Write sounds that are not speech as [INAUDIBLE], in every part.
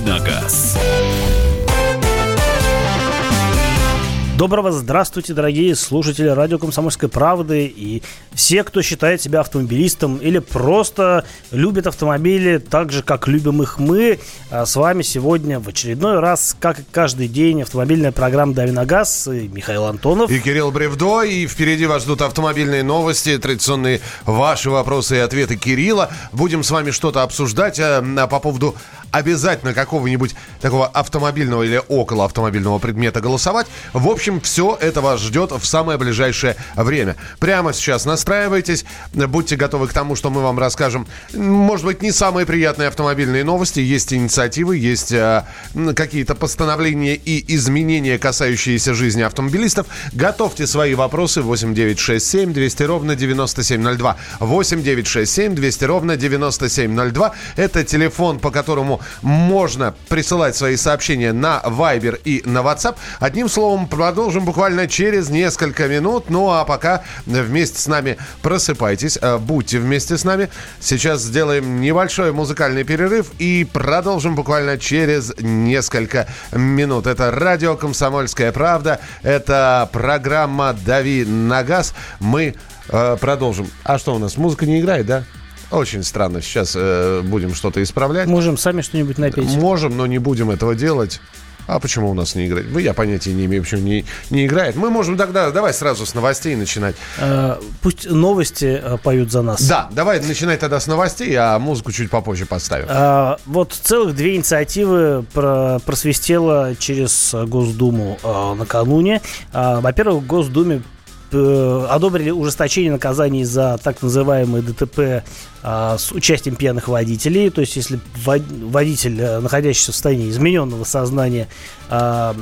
«Давиногаз». Доброго здравствуйте, дорогие слушатели радио «Комсомольской правды» и все, кто считает себя автомобилистом или просто любит автомобили так же, как любим их мы. А с вами сегодня в очередной раз, как и каждый день, автомобильная программа «Дави на газ» и Михаил Антонов. И Кирилл Бревдо. И впереди вас ждут автомобильные новости, традиционные ваши вопросы и ответы Кирилла. Будем с вами что-то обсуждать а, по поводу обязательно какого-нибудь такого автомобильного или около автомобильного предмета голосовать. В общем, все это вас ждет в самое ближайшее время. Прямо сейчас настраивайтесь, будьте готовы к тому, что мы вам расскажем. Может быть, не самые приятные автомобильные новости, есть инициативы, есть э, какие-то постановления и изменения, касающиеся жизни автомобилистов. Готовьте свои вопросы 8967 200 ровно 9702. 8967 200 ровно 9702. Это телефон, по которому можно присылать свои сообщения на Viber и на WhatsApp. Одним словом, продолжим буквально через несколько минут. Ну а пока вместе с нами просыпайтесь, э, будьте вместе с нами. Сейчас сделаем небольшой музыкальный перерыв и продолжим буквально через несколько минут. Это радио «Комсомольская правда». Это программа «Дави на газ». Мы э, продолжим. А что у нас? Музыка не играет, да? Очень странно. Сейчас э, будем что-то исправлять. Можем сами что-нибудь напеть. Можем, но не будем этого делать. А почему у нас не играет? Я понятия не имею, почему не, не играет. Мы можем тогда, давай сразу с новостей начинать. Э, пусть новости э, поют за нас. Да, давай начинай тогда с новостей, а музыку чуть попозже поставим. Э, вот целых две инициативы про, просвистело через Госдуму э, накануне. Э, во-первых, в Госдуме Э, одобрили ужесточение наказаний за так называемые ДТП а, с участием пьяных водителей. То есть, если водитель, э, находящийся в состоянии измененного сознания, а,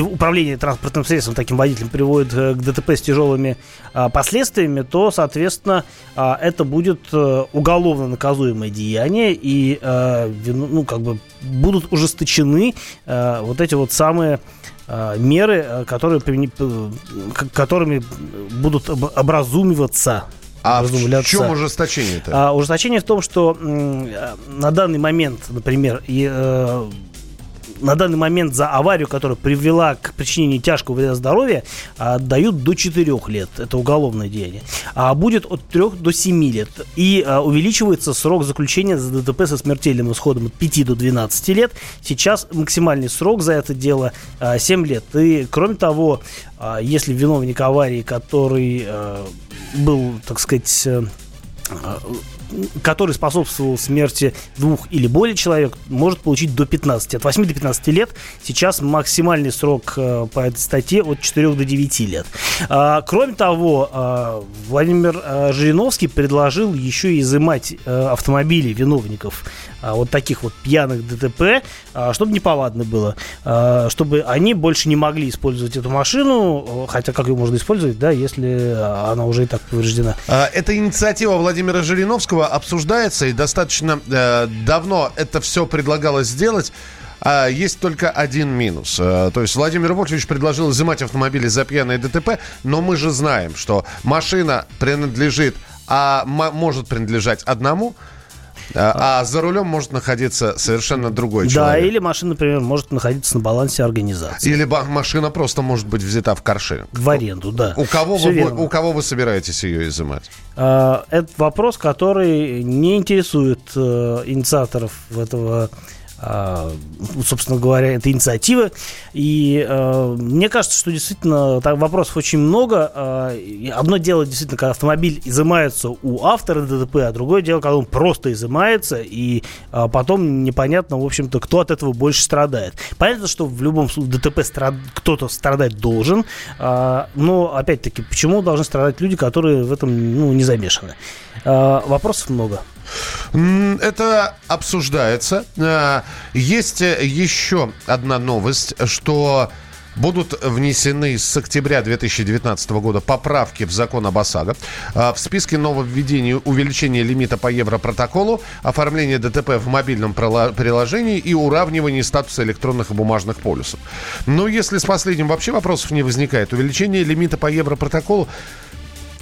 управление транспортным средством таким водителем приводит э, к ДТП с тяжелыми а, последствиями, то, соответственно, а, это будет а, уголовно наказуемое деяние, и а, ну, как бы будут ужесточены а, вот эти вот самые Э, меры, э, которые, которыми будут образумиваться а в чем ужесточение-то? А, ужесточение в том, что э, на данный момент, например, и, э, на данный момент за аварию, которая привела к причинению тяжкого вреда здоровья, а, дают до 4 лет. Это уголовное деяние. А будет от 3 до 7 лет. И а, увеличивается срок заключения за ДТП со смертельным исходом от 5 до 12 лет. Сейчас максимальный срок за это дело а, 7 лет. И кроме того, а, если виновник аварии, который а, был, так сказать, э, который способствовал смерти двух или более человек, может получить до 15. От 8 до 15 лет. Сейчас максимальный срок э, по этой статье от 4 до 9 лет. А, кроме того, а, Владимир а, Жириновский предложил еще изымать автомобили виновников вот таких вот пьяных ДТП, чтобы неповадно было, чтобы они больше не могли использовать эту машину, хотя как ее можно использовать, да, если она уже и так повреждена. Это инициатива Владимира Жириновского обсуждается, и достаточно э, давно это все предлагалось сделать. А есть только один минус. Э, то есть Владимир Вольфович предложил изымать автомобили за пьяное ДТП, но мы же знаем, что машина принадлежит, а может принадлежать одному, а, а за рулем может находиться совершенно другой человек. Да, или машина, например, может находиться на балансе организации. Или машина просто может быть взята в каршеринг. В аренду, да. У кого, вы, у кого вы собираетесь ее изымать? А, это вопрос, который не интересует э, инициаторов этого собственно говоря, этой инициативы. И э, мне кажется, что действительно так, вопросов очень много. Э, одно дело, действительно, когда автомобиль изымается у автора ДТП, а другое дело, когда он просто изымается, и потом непонятно, в общем-то, кто от этого больше страдает. Понятно, что в любом случае ДТП страд... кто-то страдать должен, но, опять-таки, почему должны страдать люди, которые в этом ну, не замешаны? Вопросов много. Это обсуждается. Э, есть э, еще одна новость, что будут внесены с октября 2019 года поправки в закон об ОСАГО. Э, в списке нововведений увеличение лимита по Европротоколу, оформление ДТП в мобильном приложении и уравнивание статуса электронных и бумажных полюсов. Но если с последним вообще вопросов не возникает, увеличение лимита по Европротоколу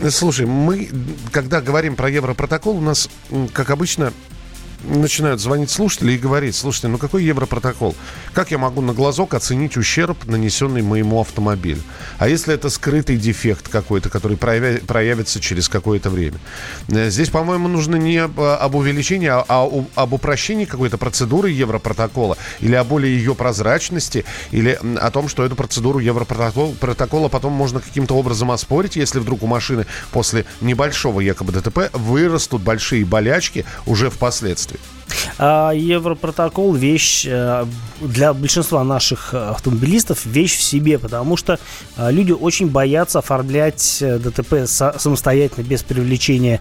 Слушай, мы, когда говорим про Европротокол, у нас, как обычно, начинают звонить слушатели и говорить, слушайте, ну какой европротокол? Как я могу на глазок оценить ущерб, нанесенный моему автомобилю? А если это скрытый дефект какой-то, который проявится через какое-то время? Э, здесь, по-моему, нужно не об увеличении, а, а об упрощении какой-то процедуры европротокола или о более ее прозрачности, или о том, что эту процедуру европротокола протокола потом можно каким-то образом оспорить, если вдруг у машины после небольшого якобы ДТП вырастут большие болячки уже впоследствии. А Европротокол вещь э, для большинства наших автомобилистов вещь в себе, потому что э, люди очень боятся оформлять э, ДТП самостоятельно без привлечения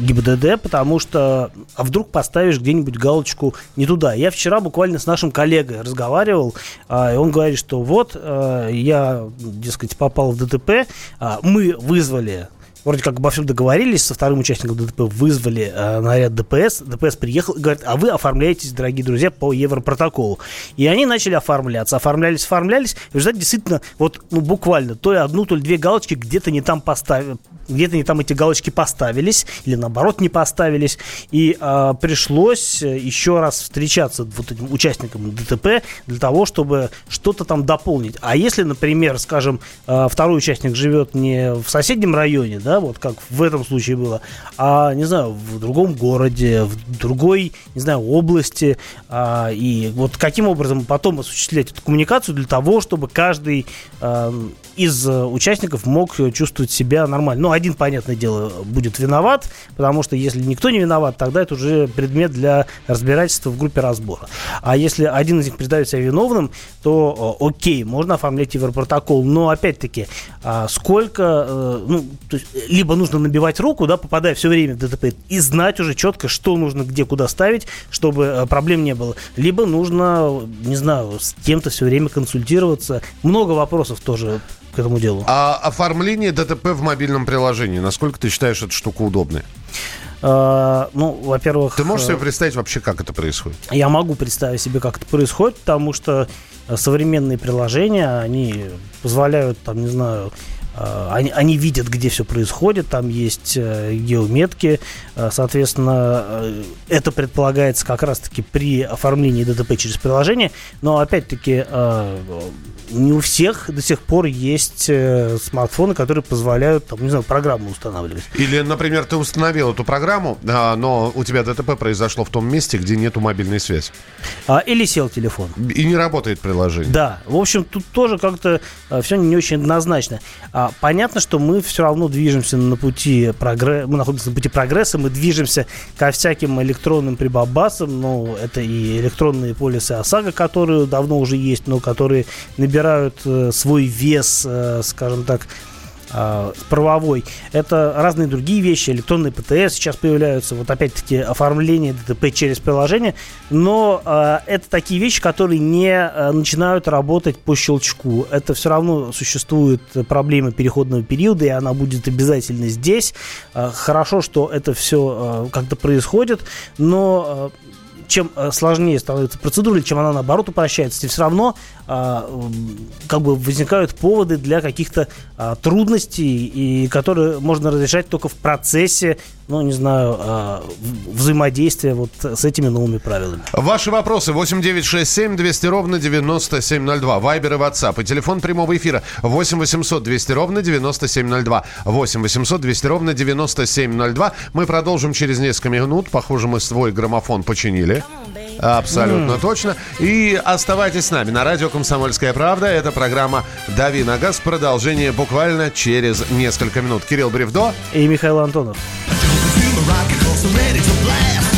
ГИБДД, потому что а вдруг поставишь где-нибудь галочку не туда. Я вчера буквально с нашим коллегой разговаривал, и он говорит, что вот я, дескать, попал в ДТП, мы вызвали вроде как обо всем договорились, со вторым участником ДТП вызвали э, наряд ДПС, ДПС приехал и говорит, а вы оформляетесь, дорогие друзья, по Европротоколу. И они начали оформляться, оформлялись, оформлялись, и в результате действительно, вот ну, буквально, то ли одну, то ли две галочки где-то не там поставили, где-то не там эти галочки поставились, или наоборот не поставились, и э, пришлось еще раз встречаться вот этим участникам ДТП для того, чтобы что-то там дополнить. А если, например, скажем, э, второй участник живет не в соседнем районе, да, вот как в этом случае было, а, не знаю, в другом городе, в другой, не знаю, области, а, и вот каким образом потом осуществлять эту коммуникацию для того, чтобы каждый а, из участников мог чувствовать себя нормально. Ну, один, понятное дело, будет виноват, потому что если никто не виноват, тогда это уже предмет для разбирательства в группе разбора. А если один из них признает себя виновным, то окей, можно оформлять европротокол. Но, опять-таки, а, сколько, э, ну, то есть либо нужно набивать руку, да, попадая все время в ДТП, и знать уже четко, что нужно где, куда ставить, чтобы э, проблем не было. Либо нужно, не знаю, с кем-то все время консультироваться. Много вопросов тоже к этому делу. А оформление ДТП в мобильном приложении, насколько ты считаешь эту штуку удобной? Uh, ну, во-первых... Ты можешь себе э, представить вообще, как это происходит? Я могу представить себе, как это происходит, потому что современные приложения, они позволяют, там, не знаю, Э, они, они видят, где все происходит, там есть э, геометки, э, соответственно, это предполагается как раз-таки при оформлении ДТП через приложение, но опять-таки не у всех до сих пор есть смартфоны, которые позволяют, там, не знаю, программу устанавливать. Или, например, ты установил эту программу, но у тебя ДТП произошло в том месте, где нету мобильной связи. А, или сел телефон. И не работает приложение. Да, в общем, тут тоже как-то все не очень однозначно. Понятно, что мы все равно движемся на пути прогресса, мы находимся на пути прогресса, мы движемся ко всяким электронным прибабасам, ну, это и электронные полисы ОСАГО, которые давно уже есть, но которые набирают э, свой вес, э, скажем так, э, правовой. Это разные другие вещи, электронные ПТС сейчас появляются, вот опять-таки оформление ДТП через приложение, но э, это такие вещи, которые не э, начинают работать по щелчку. Это все равно существует проблема переходного периода, и она будет обязательно здесь. Э, хорошо, что это все э, как-то происходит, но э, чем э, сложнее становится процедура, чем она наоборот упрощается, тем все равно а, как бы возникают поводы для каких-то а, трудностей, и которые можно разрешать только в процессе, ну, не знаю, а, взаимодействия вот с этими новыми правилами. Ваши вопросы 8967 200 ровно 9702. Вайбер и WhatsApp. И телефон прямого эфира 8 800 200 ровно 9702. 8 800 200 ровно 9702. Мы продолжим через несколько минут. Похоже, мы свой граммофон починили. Абсолютно mm. точно. И оставайтесь с нами на радио «Комсомольская правда». Это программа «Дави на газ». Продолжение буквально через несколько минут. Кирилл Бревдо и Михаил Антонов. rock and ready to blast.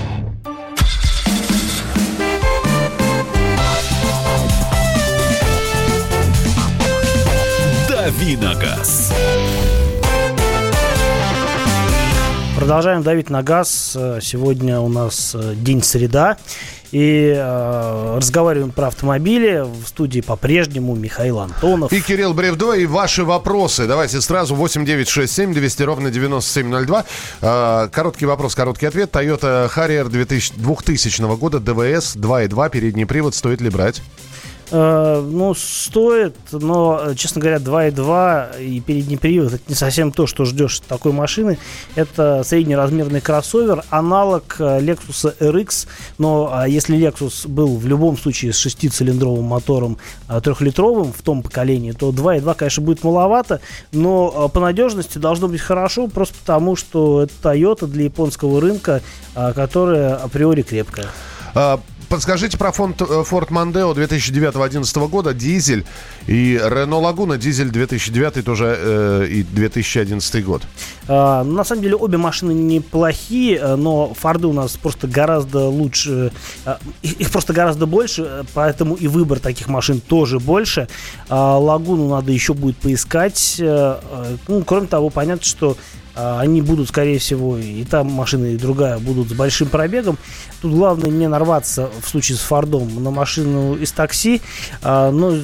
Давиногаз. Продолжаем давить на газ. Э, Сегодня у нас э, день среда. И э, разговариваем про автомобили. В студии по-прежнему Михаил Антонов. И Кирилл Бревдо, и ваши вопросы. Давайте сразу 8967 200 ровно 9702. Э, Короткий вопрос, короткий ответ. Toyota Harrier 2000, 2000 года, ДВС 2.2, передний привод, стоит ли брать? Э, ну, стоит, но, э, честно говоря, 2.2 и передний привод это не совсем то, что ждешь такой машины. Это среднеразмерный кроссовер, аналог э, Lexus RX, но а, если Lexus был в любом случае с шестицилиндровым мотором а, трехлитровым в том поколении, то 2.2, конечно, будет маловато, но а, по надежности должно быть хорошо, просто потому что это Toyota для японского рынка, а, которая априори крепкая. Подскажите про фонд, э, Ford Mondeo 2009-2011 года, дизель и Renault Laguna, дизель 2009 тоже э, и 2011 год. А, ну, на самом деле обе машины неплохие, э, но Форды у нас просто гораздо лучше, э, их просто гораздо больше, поэтому и выбор таких машин тоже больше. А, Лагуну надо еще будет поискать. Ну, кроме того, понятно, что они будут, скорее всего, и та машина, и другая будут с большим пробегом. Тут главное не нарваться в случае с Фордом на машину из такси. А, Ну,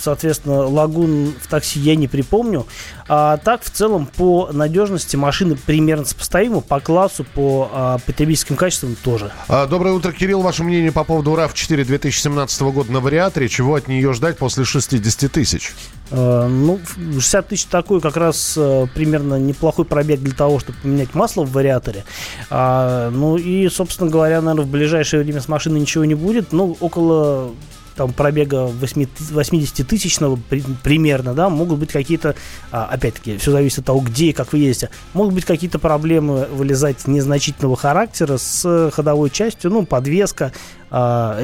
соответственно, Лагун в такси я не припомню. А так, в целом, по надежности машины примерно сопоставимы, по классу, по а, потребительским качествам тоже. А, Доброе утро, Кирилл. Ваше мнение по поводу RAV4 2017 года на вариаторе. Чего от нее ждать после 60 тысяч? Э, Ну, 60 тысяч такой как раз э, примерно неплохой пробег для того, чтобы поменять масло в вариаторе. А, ну и, собственно говоря, наверное, в ближайшее время с машиной ничего не будет. Ну, около там пробега 8 80-тысячного при- примерно, да, могут быть какие-то, а, опять-таки, все зависит от того, где и как вы ездите, могут быть какие-то проблемы вылезать незначительного характера с ходовой частью, ну, подвеска,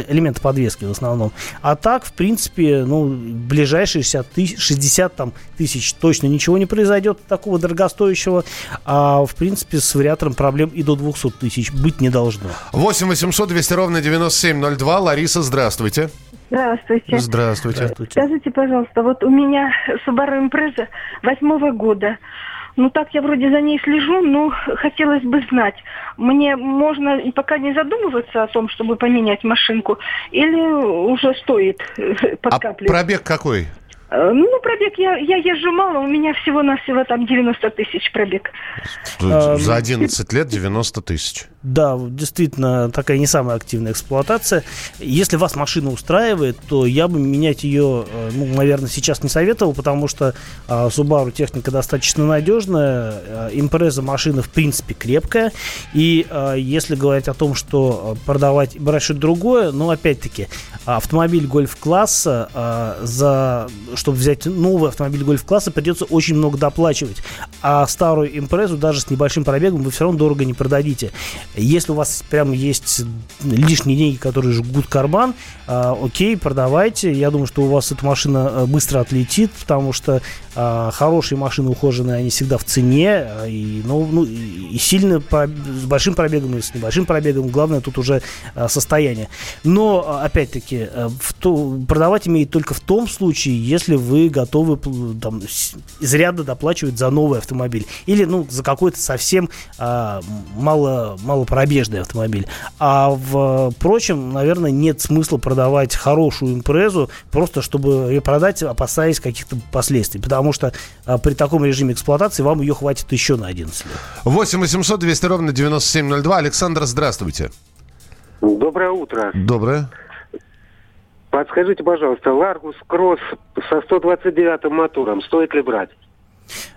элементы подвески в основном. А так, в принципе, ну, ближайшие 60 тысяч, 60 там, тысяч точно ничего не произойдет такого дорогостоящего. А, в принципе, с вариатором проблем и до 200 тысяч быть не должно. 8 800 200 ровно 9702. Лариса, здравствуйте. Здравствуйте. Здравствуйте. Скажите, пожалуйста, вот у меня Subaru Impreza восьмого года. Ну, так я вроде за ней слежу, но хотелось бы знать, мне можно пока не задумываться о том, чтобы поменять машинку, или уже стоит э, А подкапливать? пробег какой? Э, Ну, пробег я, я езжу мало, у меня всего-навсего там 90 тысяч пробег. А, За 11 лет 90 тысяч. Да, действительно, такая не самая активная эксплуатация. Если вас машина устраивает, то я бы менять ее, э, ну, наверное, сейчас не советовал, потому что а, Subaru техника достаточно надежная, а, Impreza машина, в принципе, крепкая. И если говорить о том, что продавать, брать что-то другое, ну, опять-таки, автомобиль гольф-класса, за, чтобы взять новый автомобиль гольф-класса, придется очень много доплачивать. А старую импрезу даже с небольшим пробегом вы все равно дорого не продадите. Если у вас прям есть лишние деньги, которые жгут карман, а, окей, продавайте. Я думаю, что у вас эта машина а, быстро отлетит, потому что а, хорошие машины ухоженные, они всегда в цене, а, и, ну, ну, и сильно с большим пробегом, и с небольшим пробегом. Главное тут уже а, состояние. Но, опять-таки, в то- продавать имеет только в том случае, если вы готовы там, изрядно доплачивать за новый автомобиль. Или, ну, за какой-то совсем а, мало, малопробежный автомобиль. А в прочем, наверное, нет смысла продавать хорошую импрезу, просто чтобы ее продать, опасаясь каких-то последствий. Потому потому что а, при таком режиме эксплуатации вам ее хватит еще на 11 лет. 8 800 200 ровно 9702. Александр, здравствуйте. Доброе утро. Доброе. Подскажите, пожалуйста, Ларгус Кросс со 129 мотором стоит ли брать?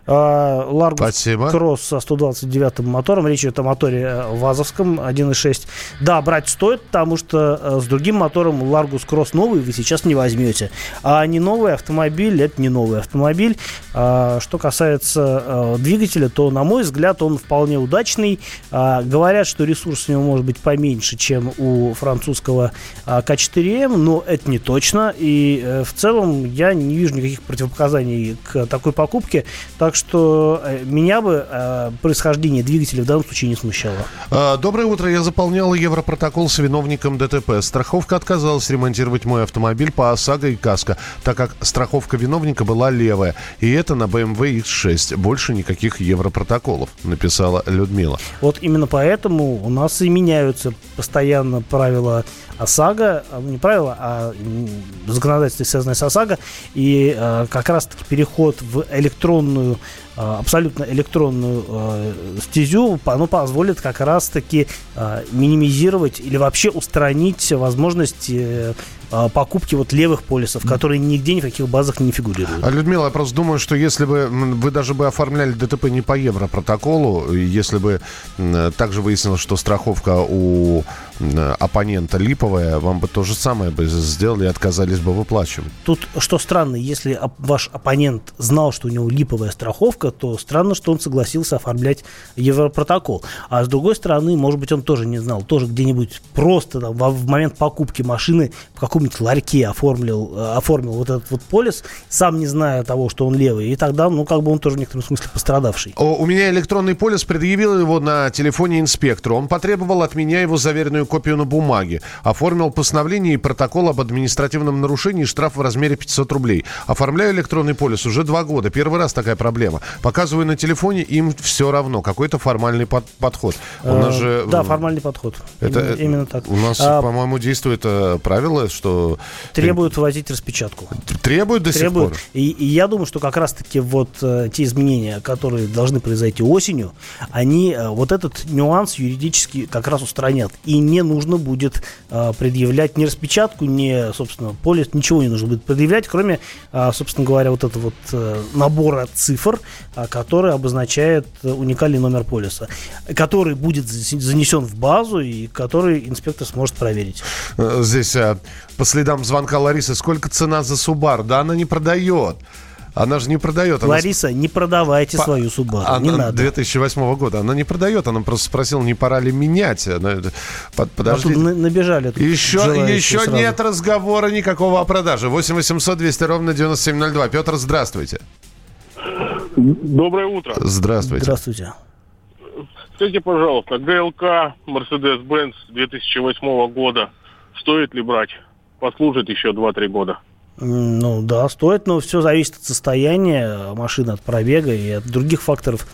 А, Largus Спасибо. Кросс со 129 мотором. Речь идет о моторе э, ВАЗовском 1.6. Да, брать стоит, потому что э, с другим мотором Largus Кросс новый вы сейчас не возьмете. А не новый автомобиль, это не новый автомобиль. А, Что касается э, двигателя, то, на мой взгляд, он вполне удачный. А, Говорят, что ресурс у него может быть поменьше, чем у французского а, К4М, но это не точно. И в целом я не вижу никаких противопоказаний к такой покупке. Так что э, меня бы э, происхождение двигателя в данном случае не смущало. А, Доброе утро. Я заполнял Европротокол с виновником ДТП. Страховка отказалась ремонтировать мой автомобиль по ОСАГО и КАСКО, так как страховка виновника была левая. И это на BMW X6. Больше никаких Европротоколов, написала Людмила. Вот именно поэтому у нас и меняются постоянно правила ОСАГО, а, не правила, а законодательство, связанное с ОСАГО, и э, как раз-таки переход в электронную, абсолютно электронную э, стезю, оно позволит как раз-таки э, минимизировать или вообще устранить возможность э, э, покупки вот левых полисов, которые нигде ни в каких базах не фигурируют. А, Людмила, я просто думаю, что если бы вы даже бы оформляли ДТП не по Европротоколу, если бы также выяснилось, что страховка у оппонента липовая, вам бы то же самое бы сделали и отказались бы выплачивать. Тут что странно, если ваш оппонент знал, что у него липовая страховка, то странно, что он согласился оформлять Европротокол. А с другой стороны, может быть, он тоже не знал, тоже где-нибудь просто там, в момент покупки машины в каком-нибудь ларьке оформил, э, оформил вот этот вот полис, сам не зная того, что он левый, и тогда, ну, как бы он тоже в некотором смысле пострадавший. О, У меня электронный полис предъявил его на телефоне инспектору. Он потребовал от меня его заверенную копию на бумаге. Оформил постановление и протокол об административном нарушении, штраф в размере 500 рублей. Оформляю электронный полис уже два года. Первый раз такая проблема. Показываю на телефоне, им все равно. Какой-то формальный под- подход. У нас Э, же... Да, м, формальный подход. Это, именно, именно так. У нас, А, по-моему, действует э, правило, что требуют вводить распечатку. требуют до требуют. сих пор. И, и я думаю, что как раз-таки вот э, те изменения, которые должны произойти осенью, они э, вот этот нюанс юридически как раз устранят. И не нужно будет э, предъявлять ни распечатку, ни, собственно, полис, ничего не нужно будет предъявлять, кроме, э, собственно говоря, вот этого вот э, набора цифр, э, который обозначает э, уникальный номер полиса, который будет за- занесен в базу и который инспектор сможет проверить. Э, Здесь э, по следам звонка Ларисы. Сколько цена за Субар? Да она не продает. Она же не продает. Она Лариса, не продавайте По- свою Субару, не Она надо. 2008 года. Она не продает, она просто спросила, не пора ли менять. Она, под- А тут подождите. на- набежали. тут Еще, еще сразу. нет разговора никакого о продаже. 8 800 200 ровно 9702. Петр, здравствуйте. Доброе утро. Здравствуйте. Здравствуйте. Скажите, пожалуйста, ГЛК Mercedes-Benz 2008 года стоит ли брать? Послужит еще 2-3 года. Ну да, стоит, но все зависит от состояния машины, от пробега и от других факторов.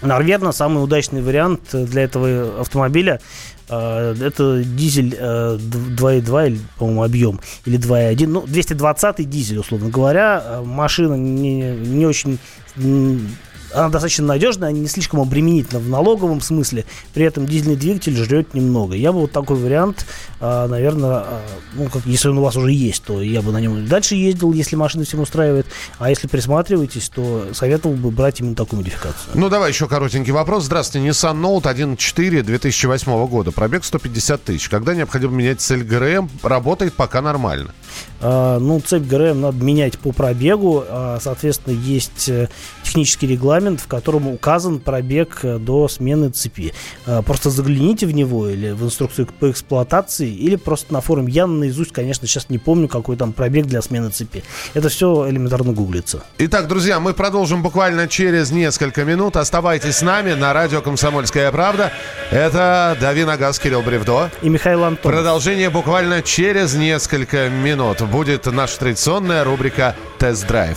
Наверное, самый удачный вариант э, для этого автомобиля э, это дизель э, д- 2.2, или, по-моему, объем, или 2.1, ну, 220 дизель, условно говоря. Э, Машина не, не очень... Она достаточно надежная, не слишком обременительна в налоговом смысле. При этом дизельный двигатель жрет немного. Я бы вот такой вариант, э, наверное, э, ну, как, если он у вас уже есть, то я бы на нем дальше ездил, если машина всем устраивает. А если присматриваетесь, то советовал бы брать именно такую модификацию. Ну, давай еще коротенький вопрос. Здравствуйте. Nissan Note 1.4 2008 года. Пробег 150 тысяч. Когда необходимо менять цель ГРМ, работает пока нормально. А, Ну, цепь ГРМ надо менять по пробегу. А, Соответственно, есть э, технический регламент, в котором указан пробег э, до смены цепи. А, Просто загляните в него или в инструкцию по эксплуатации, или просто на форуме. Я наизусть, конечно, сейчас не помню, какой там пробег для смены цепи. Это все элементарно гуглится. Итак, друзья, мы продолжим буквально через несколько минут. Оставайтесь с нами на радио «Комсомольская правда». Это Дави Нагас, Кирилл Бревдо. И Михаил Антон. Продолжение буквально через несколько минут. Будет наша традиционная рубрика «Тест-драйв».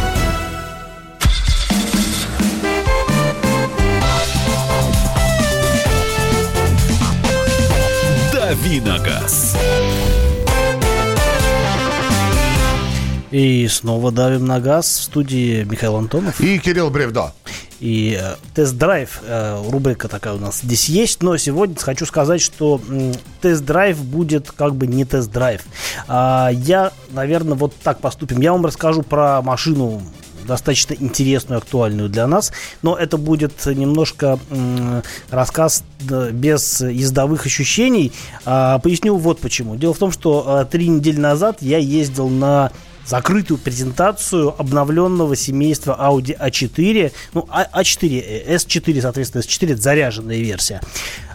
И снова давим на газ в студии Михаил Антонов. И Кирилл Бревдо. И э, тест-драйв, э, рубрика такая у нас здесь есть, но сегодня хочу сказать, что м, тест-драйв будет как бы не тест-драйв. А, я, наверное, вот так поступим. Я вам расскажу про машину достаточно интересную, актуальную для нас, но это будет немножко м, рассказ э, без ездовых ощущений. А, поясню вот почему. Дело в том, что э, три недели назад я ездил на закрытую презентацию обновленного семейства Audi A4, ну, А- A4, э, S4, соответственно, S4 это заряженная версия.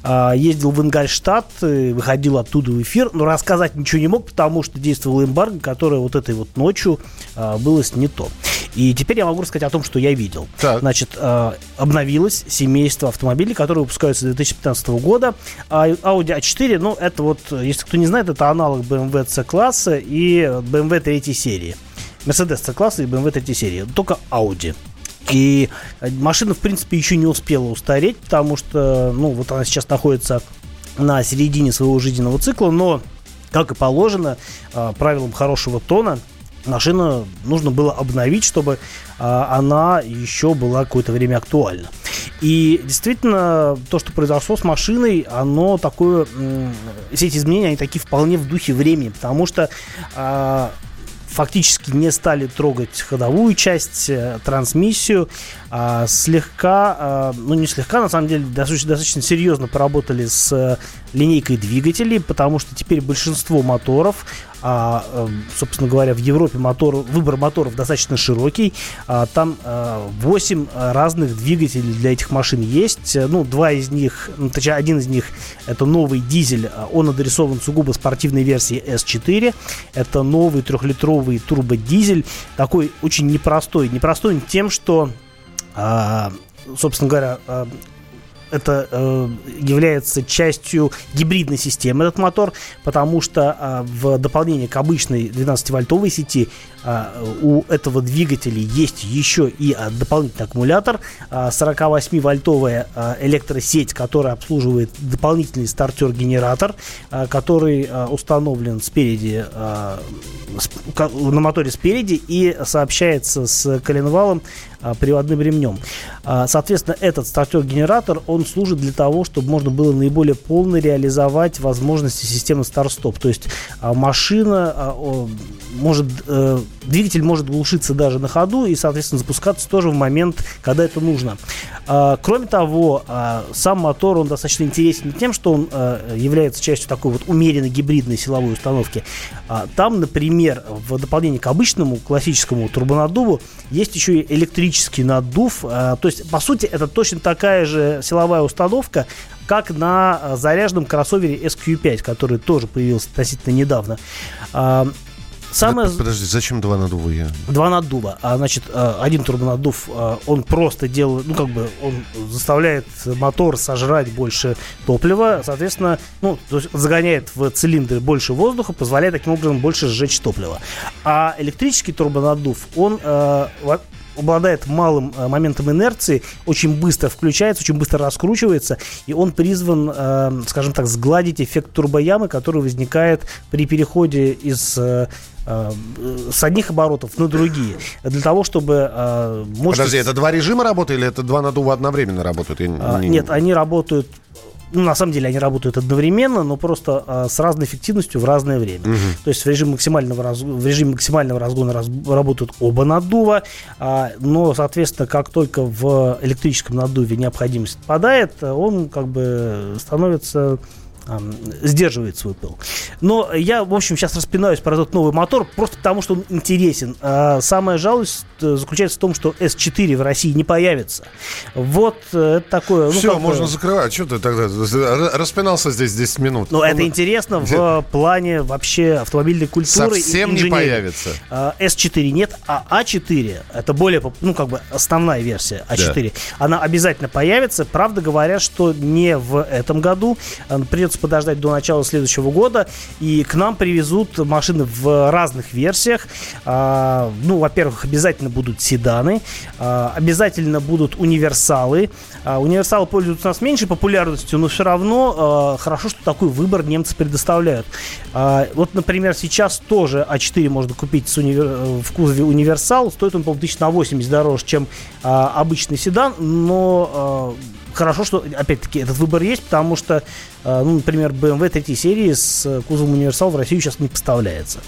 А, Ездил в Ингольштадт, выходил оттуда в эфир, но рассказать ничего не мог, потому что действовал эмбарго, которое вот этой вот ночью а, было снято. И теперь я могу рассказать о том, что я видел. Значит, а, обновилось семейство автомобилей, которые выпускаются с 2015 года. Audi A4, ну, это вот, если кто не знает, это аналог BMW C-класса и BMW 3 серии. Mercedes C-класса и BMW 3 серии. Только Audi. И э, машина, в принципе, еще не успела устареть, потому что, ну, вот она сейчас находится на середине своего жизненного цикла, но, как и положено, э, правилам хорошего тона, машину нужно было обновить, чтобы а, она еще была какое-то время актуальна. И действительно, то, что произошло с машиной, оно такое, все эти изменения, они такие вполне в духе времени, потому что фактически не стали трогать ходовую часть, э, трансмиссию, а слегка, а, ну не слегка, на самом деле достаточно, достаточно серьезно поработали с э, линейкой двигателей, потому что теперь большинство моторов, а, э, собственно говоря, в Европе мотор, выбор моторов достаточно широкий, а, там 8 разных двигателей для этих машин есть, Э, ну два из них, ну, точнее один из них это новый дизель, а, он адресован сугубо спортивной версии S4, это новый трехлитровый турбодизель, такой очень непростой, непростой тем, что а, собственно говоря, а, это э, является частью гибридной системы этот мотор, потому что а, в дополнение к обычной 12-вольтовой сети а, у этого двигателя есть еще и а, дополнительный аккумулятор, а, 48-вольтовая а, электросеть, которая обслуживает дополнительный стартер-генератор, а, который а, установлен спереди а, с- на моторе спереди и сообщается с коленвалом приводным ремнем. А, Соответственно, этот стартер-генератор, он служит для того, чтобы можно было наиболее полно реализовать возможности системы старт-стоп. То есть а, машина а, может, э, двигатель может глушиться даже на ходу и, соответственно, запускаться тоже в момент, когда это нужно. А, Кроме того, а, сам мотор, он достаточно интересен тем, что он а, является частью такой вот умеренно гибридной силовой установки. А, Там, например, в дополнение к обычному классическому турбонаддуву есть еще и электрический наддув. А, То есть, по сути, это точно такая же силовая установка, как на а, заряженном кроссовере SQ5, который тоже появился относительно недавно. А, Самое... Подожди, зачем два надува? Я... Два наддува. А, значит, э, один турбонаддув, э, он просто делает, ну, как бы, он заставляет мотор сожрать больше топлива, соответственно, ну, то есть загоняет в цилиндры больше воздуха, позволяет таким образом больше сжечь топлива. А электрический турбонаддув, он э, обладает малым э, моментом инерции, очень быстро включается, очень быстро раскручивается, и он призван, э, скажем так, сгладить эффект турбоямы, который возникает при переходе из э, э, с одних оборотов на другие, для того, чтобы э, мощность... Подожди, это два режима работают или это два надува одновременно работают? Я не- А, не- Нет, они работают. Ну, на самом деле они работают одновременно, но просто а, с разной эффективностью в разное время. То есть в режиме максимального, раз- в режиме максимального разгона раз- работают оба наддува, а, но, соответственно, как только в электрическом наддуве необходимость отпадает, он как бы становится сдерживает свой пыл. Но я, в общем, сейчас распинаюсь про этот новый мотор просто потому, что он интересен. А самая жалость э, заключается в том, что S4 в России не появится. Вот э, это такое... ну, Все, можно закрывать. Что ты тогда распинался здесь 10 минут? Но это интересно в плане вообще автомобильной культуры. Совсем не появится. А, S4 нет, а А4 это более, ну как бы основная версия А4. Она обязательно появится. Правда говорят, что не в этом году. А, Придется подождать до начала следующего года. И к нам привезут машины в разных версиях. А, ну, во-первых, обязательно будут седаны, а, обязательно будут универсалы. А, универсалы пользуются у нас меньшей популярностью, но все равно а, хорошо, что такой выбор немцы предоставляют. Вот, например, сейчас тоже А4 можно купить с универ- в кузове универсал. Стоит он, по-моему, тысяч на 80 дороже, чем обычный седан, но хорошо, что, опять-таки, этот выбор есть, потому что, э, ну, например, BMW 3 серии с э, кузовом универсал в Россию сейчас не поставляется.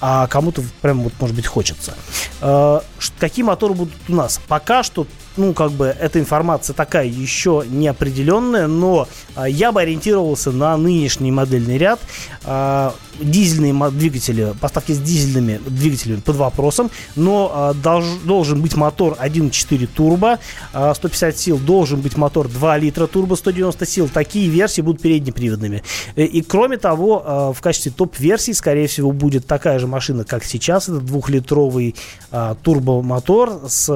А кому-то прям вот, может быть, хочется. Э, Какие моторы будут у нас? Пока что, ну, как бы, эта информация такая еще неопределенная, но э, я бы ориентировался на нынешний модельный ряд. Э, Дизельные двигатели, поставки с дизельными двигателями под вопросом, но долж- должен быть мотор 1.4 турбо, э, 150 сил, должен быть мотор 2 литра турбо, 190 сил. Такие версии будут переднеприводными. Э, И, кроме того, в качестве топ-версии, скорее всего, будет такая же машина, как сейчас. Это двухлитровый турбомотор с,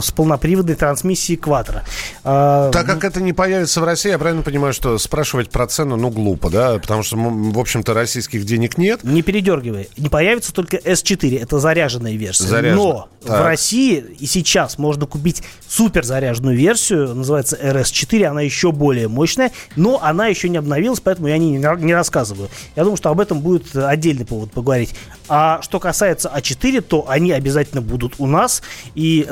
с полноприводной трансмиссией Quattro. Э, Так как это не появится в России, я правильно понимаю, что спрашивать про цену, ну, глупо, да? Потому что, в общем-то, российских денег нет. Не передергивай. Не появится только S4. Это заряженная версия. Заряженная. Но Так. в России и сейчас можно купить супер заряженную версию. Называется RS4. Она еще более мощная. Но она еще не обновилась, поэтому я не, не рассказываю. Я думаю, что об этом будет э, отдельный повод поговорить. А что касается А4, то они обязательно будут у нас. И э,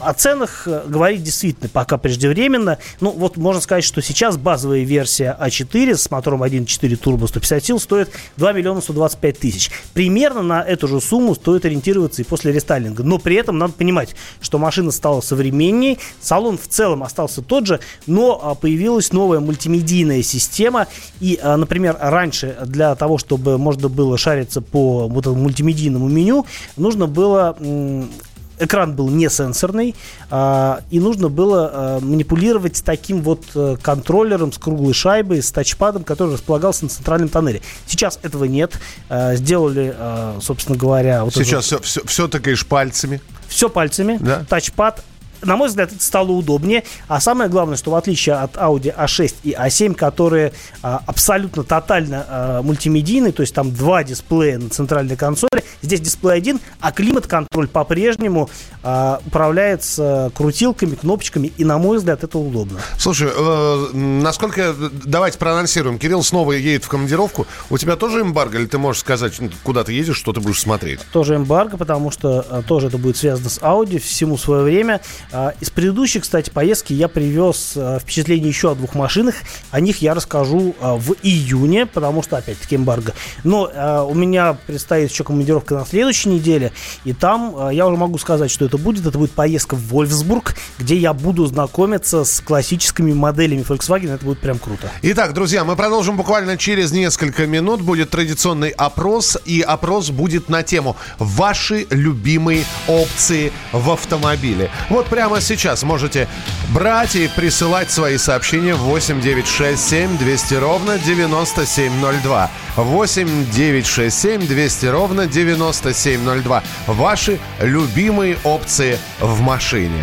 о ценах э, говорить действительно пока преждевременно. Ну, вот можно сказать, что сейчас базовая версия А4 с мотором 1.4 турбо 150 сил стоит 2 миллиона 125 тысяч. Примерно на эту же сумму стоит ориентироваться и после рестайлинга. Но при этом надо понимать, что машина стала современнее, салон в целом остался тот же, но а, появилась новая мультимедийная система. И, а, например, раньше для того, чтобы можно было шариться по мультимедийному меню, нужно было экран был не сенсорный, а, и нужно было а, манипулировать таким вот э, контроллером с круглой шайбой, с тачпадом, который располагался на центральном тоннеле. Сейчас этого нет. А, сделали, а, собственно говоря, вот Сейчас все, все, все тыкаешь пальцами. все пальцами, Да. тачпад. На мой взгляд, это стало удобнее. А самое главное, что в отличие от Audi A6 и A7, которые а, абсолютно тотально а, мультимедийны, то есть там два дисплея на центральной консоли, здесь дисплей один, а климат-контроль по-прежнему а, управляется крутилками, кнопочками, и, на мой взгляд, это удобно. Слушай, э, насколько... Давайте проанонсируем. Кирилл снова едет в командировку. У тебя тоже эмбарго? Или ты можешь сказать, ну, куда ты едешь, что ты будешь смотреть? тоже эмбарго, потому что а, тоже это будет связано с Audi, всему свое время. А, из предыдущей, кстати, поездки я привез а, впечатление еще о двух машинах. О них я расскажу а, в июне, потому что, опять-таки, эмбарго. Но а, у меня предстоит еще командировка на следующей неделе, и там я уже могу сказать, что это это будет. Это будет поездка в Вольфсбург, где я буду знакомиться с классическими моделями Volkswagen. Это будет прям круто. Итак, друзья, мы продолжим буквально через несколько минут. Будет традиционный опрос, и опрос будет на тему «Ваши любимые опции в автомобиле». Вот прямо сейчас можете брать и присылать свои сообщения 8 9 6 7 200 ровно 9702. 8 9 6 7 200 ровно 9702. Ваши любимые опции коррупции в машине.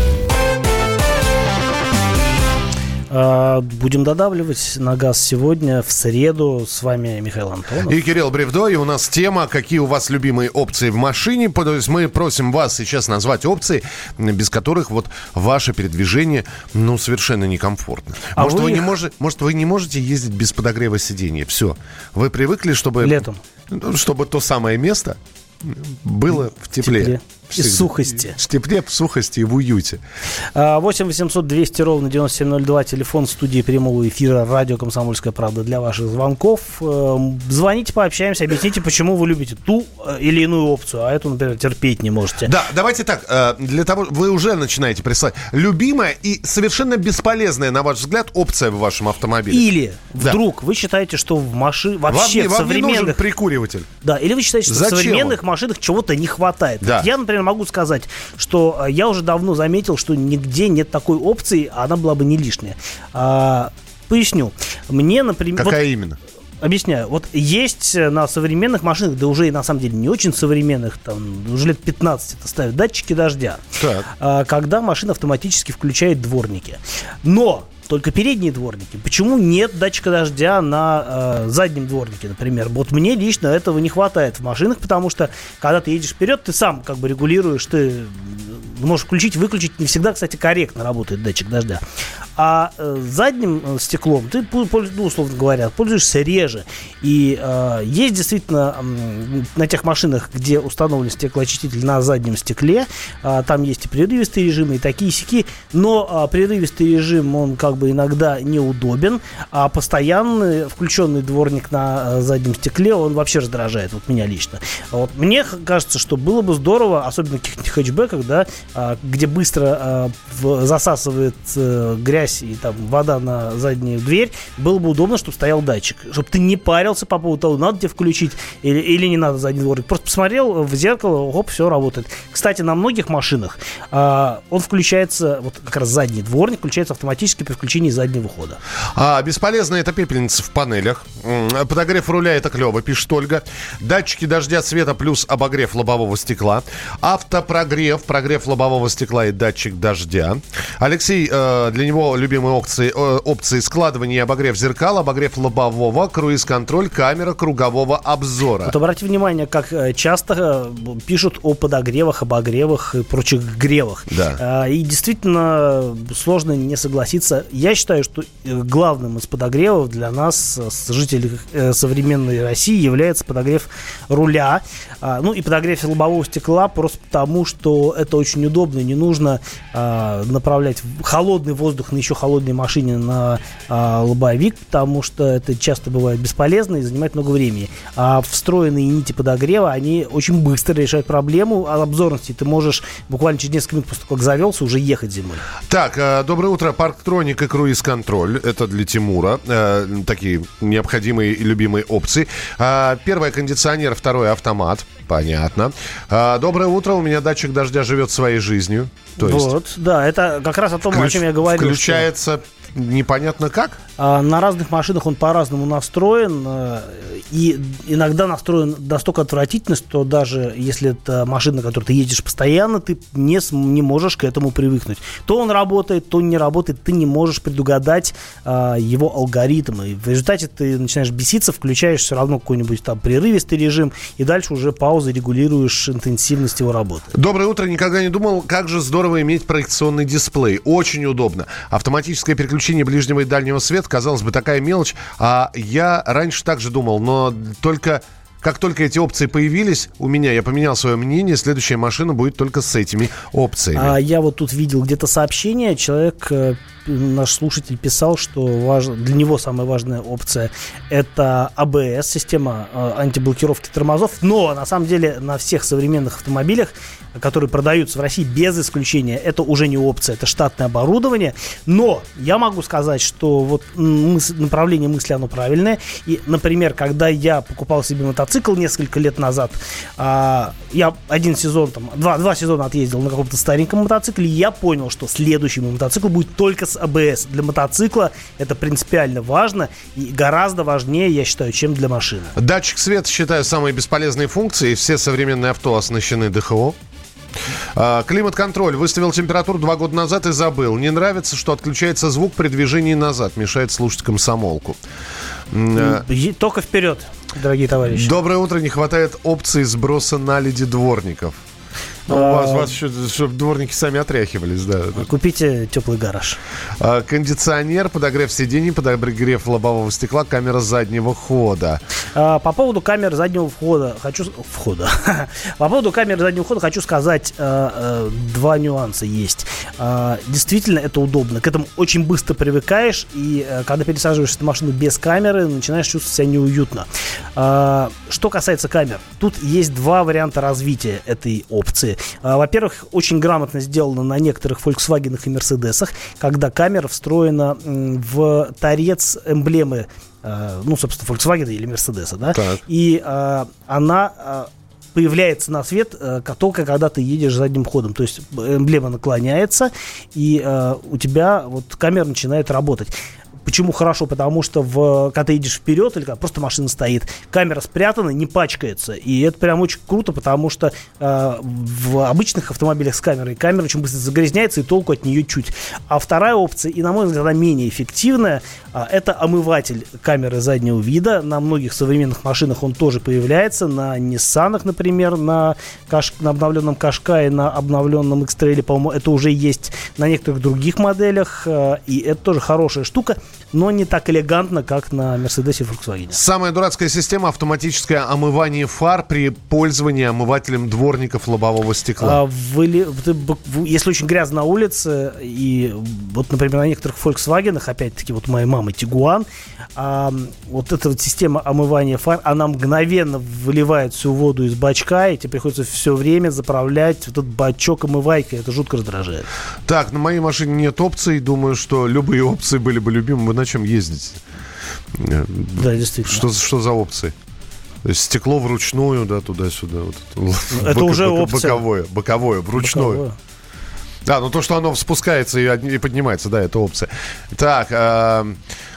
А, будем додавливать на газ сегодня, в среду. С вами Михаил Антонов. И Кирилл Бревдо. И у нас тема «Какие у вас любимые опции в машине?». То есть мы просим вас сейчас назвать опции, без которых вот ваше передвижение ну, совершенно некомфортно. А может, вы... Вы не можете, может, вы не можете ездить без подогрева сиденья? Все. Вы привыкли, чтобы... Летом. Ну, чтобы то самое место было в тепле. В тепле сухости. В тепле, в сухости и в уюте. А, 8 800 200 ровно 9702, телефон студии прямого эфира «Радио Комсомольская правда» для ваших звонков. Эм, Звоните, пообщаемся, объясните, почему вы любите ту э, или иную опцию, а эту, например, терпеть не можете. Да, давайте так, э, для того, вы уже начинаете присылать. Любимая и совершенно бесполезная, на ваш взгляд, опция в вашем автомобиле. Или Да. вдруг вы считаете, что в машине Вам, вообще не- в вам не нужен современных прикуриватель. Да, или вы считаете, что Зачем в современных машинах чего-то не хватает. Да. Я, например, могу сказать, что э, я уже давно заметил, что нигде нет такой опции, а она была бы не лишняя. А, поясню. Мне, например... Какая вот- именно? Объясняю. Вот есть э, на современных машинах, да уже и на самом деле не очень современных, там уже лет 15 это ставят датчики дождя. Так. А, когда машина автоматически включает дворники. Но только передние дворники. Почему нет датчика дождя на э, заднем дворнике, например? Вот мне лично этого не хватает в машинах, потому что когда ты едешь вперед, ты сам как бы регулируешь, ты можешь включить, выключить. Не всегда, кстати, корректно работает датчик дождя. А э, задним э, стеклом ты, ну, условно говоря, пользуешься реже. И э, есть действительно м, на тех машинах, где установлен стеклоочиститель на заднем стекле, а, там есть и прерывистые режимы, и такие сики, но а, прерывистый режим, он как бы иногда неудобен, а постоянный включенный дворник на а, заднем стекле, он вообще раздражает, вот меня лично. Вот мне кажется, что было бы здорово, особенно в каких-нибудь хэтчбеках, да, а, где быстро а, в- засасывает э, грязь и там вода на заднюю дверь, было бы удобно, чтобы стоял датчик, чтобы ты не парился по поводу того, надо тебе включить или, или не надо задний дворник. Просто посмотрел в зеркало, оп, все работает. Кстати, на многих машинах а, он включается, вот как раз задний дворник включается автоматически при включении заднего хода. А, бесполезная это пепельница в панелях. Подогрев руля это клево, пишет Ольга. Датчики дождя света плюс обогрев лобового стекла. Автопрогрев, прогрев лобового стекла и датчик дождя. Алексей, э, для него любимые опции, опции складывание и обогрев зеркал, обогрев лобового, круиз-контроль, камера кругового обзора. Вот обратите внимание, как э, часто э, пишут о подогревах, обогревах и прочих гревах. Да. А, И действительно э, сложно не согласиться. Я считаю, что главным из подогревов для нас, жителей современной России, является подогрев руля. А, Ну и подогрев лобового стекла просто потому, что это очень удобно. Не нужно а, направлять холодный воздух на еще холодной машине на а, лобовик, потому что это часто бывает бесполезно и занимает много времени. А встроенные нити подогрева, они очень быстро решают проблему а обзорности. Ты можешь буквально через несколько минут после того, как завелся, уже ехать зимой. Так, э, доброе утро. Парктроник и круиз-контроль. Это для Тимура. Э, Такие необходимые и любимые опции. А, Первое кондиционер, второе автомат. Понятно. А, Доброе утро. У меня датчик дождя живет своей жизнью. То есть вот, да, это как раз о том, о включ- чем я говорил. что- включается непонятно как. А, На разных машинах он по-разному настроен, э, и иногда настроен настолько отвратительно, что даже если это машина, на которой ты едешь постоянно, ты не, не можешь к этому привыкнуть. То он работает, то не работает, ты не можешь предугадать а, его алгоритмы. И в результате ты начинаешь беситься, включаешь все равно какой-нибудь там прерывистый режим, и дальше уже паузы регулируешь интенсивность его работы. Доброе утро. Никогда не думал, как же здорово иметь проекционный дисплей. Очень удобно. Автоматическое переключение ближнего и дальнего света, казалось бы, такая мелочь. А я раньше так же думал, но только... Как только эти опции появились у меня, я поменял свое мнение. Следующая машина будет только с этими опциями. А я вот тут видел где-то сообщение, человек, э, наш слушатель писал, что важ- для него самая важная опция это АБС, система э, антиблокировки тормозов, но на самом деле на всех современных автомобилях, которые продаются в России без исключения, это уже не опция, это штатное оборудование, но я могу сказать, что вот м, мыс- направление мысли оно правильное, и, например, когда я покупал себе мотоцикл несколько лет назад, а, я один сезон, там, два, два сезона отъездил на каком-то стареньком мотоцикле, и я понял, что следующий мой мотоцикл будет только с АБС. Для мотоцикла это принципиально важно и гораздо важнее, я считаю, чем для машины. Датчик света считаю самой бесполезной функцией. Все современные авто оснащены ДХО. А, Климат-контроль. Выставил температуру два года назад и забыл. Не нравится, что отключается звук при движении назад. Мешает слушать комсомолку. Е- Только вперед, дорогие товарищи. Доброе утро. Не хватает опции сброса наледи дворников. У вас, вас еще, чтобы дворники сами отряхивались, да. Купите теплый гараж. А, Кондиционер, подогрев сидений, подогрев лобового стекла, камера заднего хода. А, По поводу камер заднего входа хочу входа. [LAUGHS] По поводу камер заднего входа хочу сказать два нюанса есть. А, Действительно, это удобно. К этому очень быстро привыкаешь, и э, когда пересаживаешься на машину без камеры, начинаешь чувствовать себя неуютно. А, Что касается камер, тут есть два варианта развития этой опции. А, Во-первых, очень грамотно сделано на некоторых Volkswagen и Mercedes, когда камера встроена в торец эмблемы э, ну, собственно, Volkswagen или Mercedes, да, и э, она появляется на свет э, только когда ты едешь задним ходом. То есть эмблема наклоняется, и э, у тебя вот камера начинает работать. Почему хорошо? Потому что в, когда ты едешь вперед или когда просто машина стоит, камера спрятана, не пачкается. И это прям очень круто, потому что э, в обычных автомобилях с камерой камера очень быстро загрязняется и толку от нее чуть. А вторая опция, и на мой взгляд, она менее эффективная, а, это омыватель камеры заднего вида. На многих современных машинах он тоже появляется. На Nissan, например, на, Каш- на обновленном Кашкае, на обновленном X-Trail, по-моему, это уже есть на некоторых других моделях. э, И это тоже хорошая штука, но не так элегантно, как на Mercedes и Volkswagen. Самая дурацкая система автоматическое омывание фар при пользовании омывателем дворников лобового стекла. А, выли- в- если очень грязно на улице, и вот, например, на некоторых Volkswagen, опять-таки, вот моей мамы Тигуан, а, вот эта вот система омывания фар, она мгновенно выливает всю воду из бачка, и тебе приходится все время заправлять вот этот бачок омывайкой. Это жутко раздражает. Так, на моей машине нет опций. Думаю, что любые опции были бы любимы. На чем ездите? Э, Да, действительно. Что, что за опции? То есть стекло вручную, да, туда-сюда. Вот это, Это уже опция. Боковое, боковое, вручную. Боковое. Да, ну то, что оно спускается и, и поднимается, да, это опция. Так, а,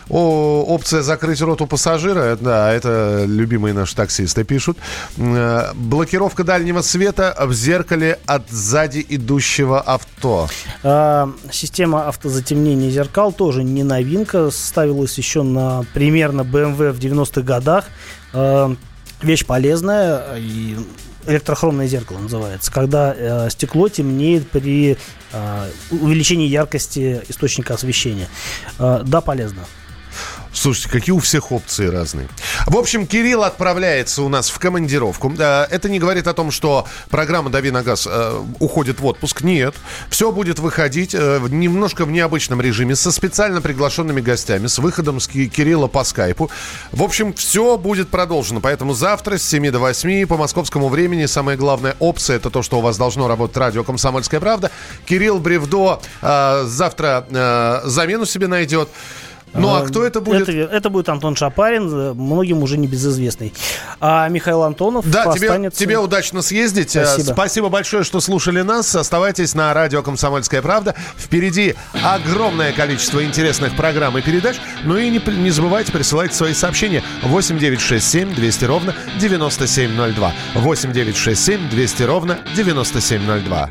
о, опция закрыть рот у пассажира, да, это любимые наши таксисты пишут. Э, Блокировка дальнего света в зеркале от сзади идущего авто. А, Система автозатемнения зеркал тоже не новинка. Ставилась еще на примерно BMW в 90-х годах. А, Вещь полезная и электрохромное зеркало называется, когда э, стекло темнеет при э, увеличении яркости источника освещения. Э, да, полезно. Слушайте, какие у всех опции разные. В общем, Кирилл отправляется у нас в командировку. Э, Это не говорит о том, что программа «Дави на газ» э, уходит в отпуск. Нет. Все будет выходить э, немножко в необычном режиме, со специально приглашенными гостями, с выходом с Ки- Кирилла по скайпу. В общем, все будет продолжено. Поэтому завтра с 7 до 8 по московскому времени самая главная опция – это то, что у вас должно работать радио «Комсомольская правда». Кирилл Бревдо завтра замену себе найдет. Ну, а Э, кто это будет? Это, это будет Антон Шапарин, э, многим уже небезызвестный. А Михаил Антонов Да, тебе, останется... тебе удачно съездить. Э, Спасибо. Спасибо большое, что слушали нас. Оставайтесь на радио «Комсомольская правда». Впереди огромное количество интересных программ и передач. Ну и не, не забывайте присылать свои сообщения. 8 9 6 7 200 ровно 9702. 8 9 6 7 200 ровно 9702.